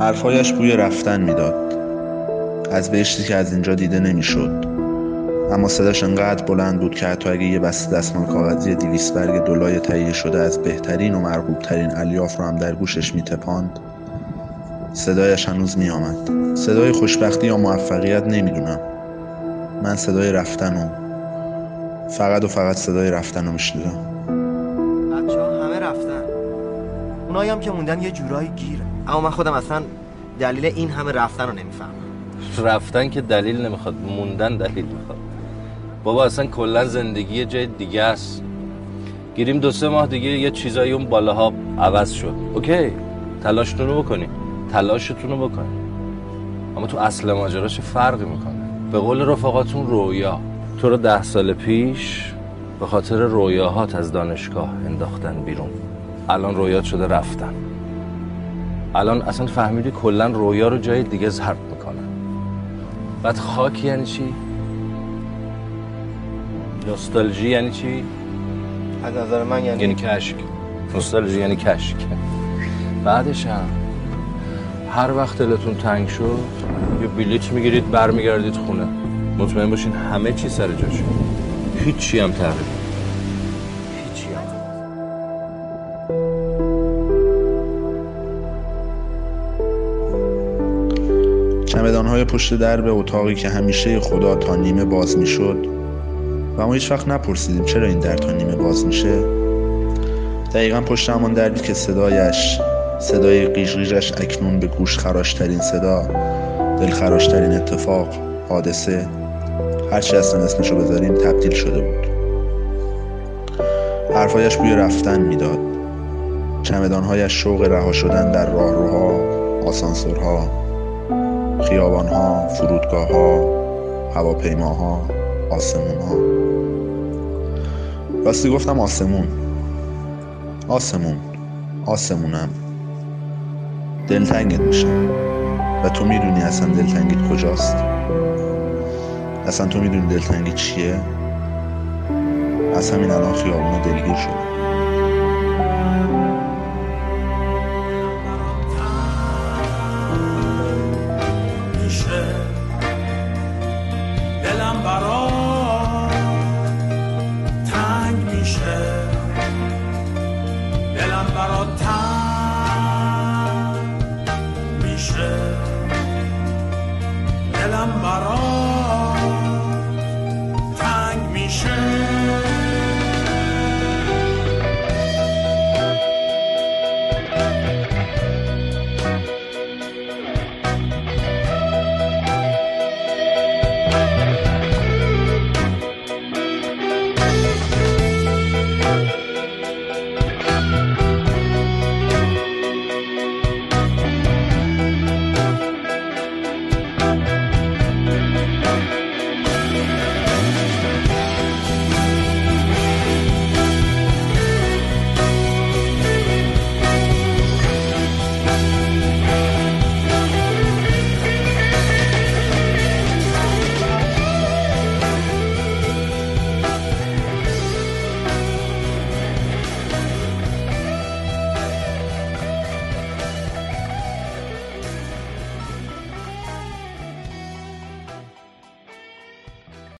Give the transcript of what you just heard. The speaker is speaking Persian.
حرفهایش بوی رفتن می‌داد. از بهشتی که از اینجا دیده نمی‌شد. اما صداش انقدر بلند بود که حتی اگه یه بسته دستمال کاغذی دیویس برگ دلای تهیه شده از بهترین و مرغوب ترین الیاف رو هم در گوشش میتپاند. صدایش هنوز میآمد. صدای خوشبختی یا موفقیت نمی‌دونم. من صدای رفتن و فقط و فقط صدای رفتن رو میشنیدم. بچه همه رفتن. اونایی هم که موندن یه جورایی گیره. اما من خودم اصلا دلیل این همه رفتن رو نمی‌فهمم. رفتن که دلیل نمی‌خواد موندن دلیل می‌خواد. بابا اصلا کلا زندگی یه جای دیگه است. گیریم دو سه ماه دیگه یه چیزایی اون بالاها عوض شد. اوکی تلاشتون رو بکنی تلاشتون رو بکنی اما تو اصل ماجرا چه فرقی می‌کنه. به قول رفقاتون رویا. تو رو ده سال پیش به خاطر رویاهات از دانشگاه انداختن بیرون. الان رویات شده رفتن. الان اصلا فهمیدی کلا رویا رو جای دیگه ضرب می‌کنن. بعد خاک یعنی چی؟ نوستالژی یعنی چی؟ از نظر من یعنی, یعنی کشک. نوستالژی یعنی کشک. بعدش هم هر وقت دلتون تنگ شد یه بلیت می‌گیرید برمیگردید خونه. مطمئن باشین همه چی سر جاشه. هیچی هم تغییر چمدانهای پشت درب اتاقی که همیشه خدا تا نیمه باز می‌شد. و ما هیچ وقت نپرسیدیم چرا این در تا نیمه باز میشه. دقیقا پشت همان دربی که صدایش صدای قیشقیشش اکنون به گوش خراشترین صدا دلخراشترین اتفاق حادثه هرچی اصلا اسمشو بذاریم تبدیل شده بود. حرفایش بوی رفتن می‌داد. چمدانهایش شوق رها شدن در راهروها آسانسورها. خیابانها فرودگاهها هواپیماها آسمونها. راستی گفتم آسمون. آسمون. آسمونم. دلتنگت میشم و تو می‌دونی اصلا دلتنگیت کجاست. اصلا تو می‌دونی دلتنگی چیه. از همین الان خیابونا دلگیر شدم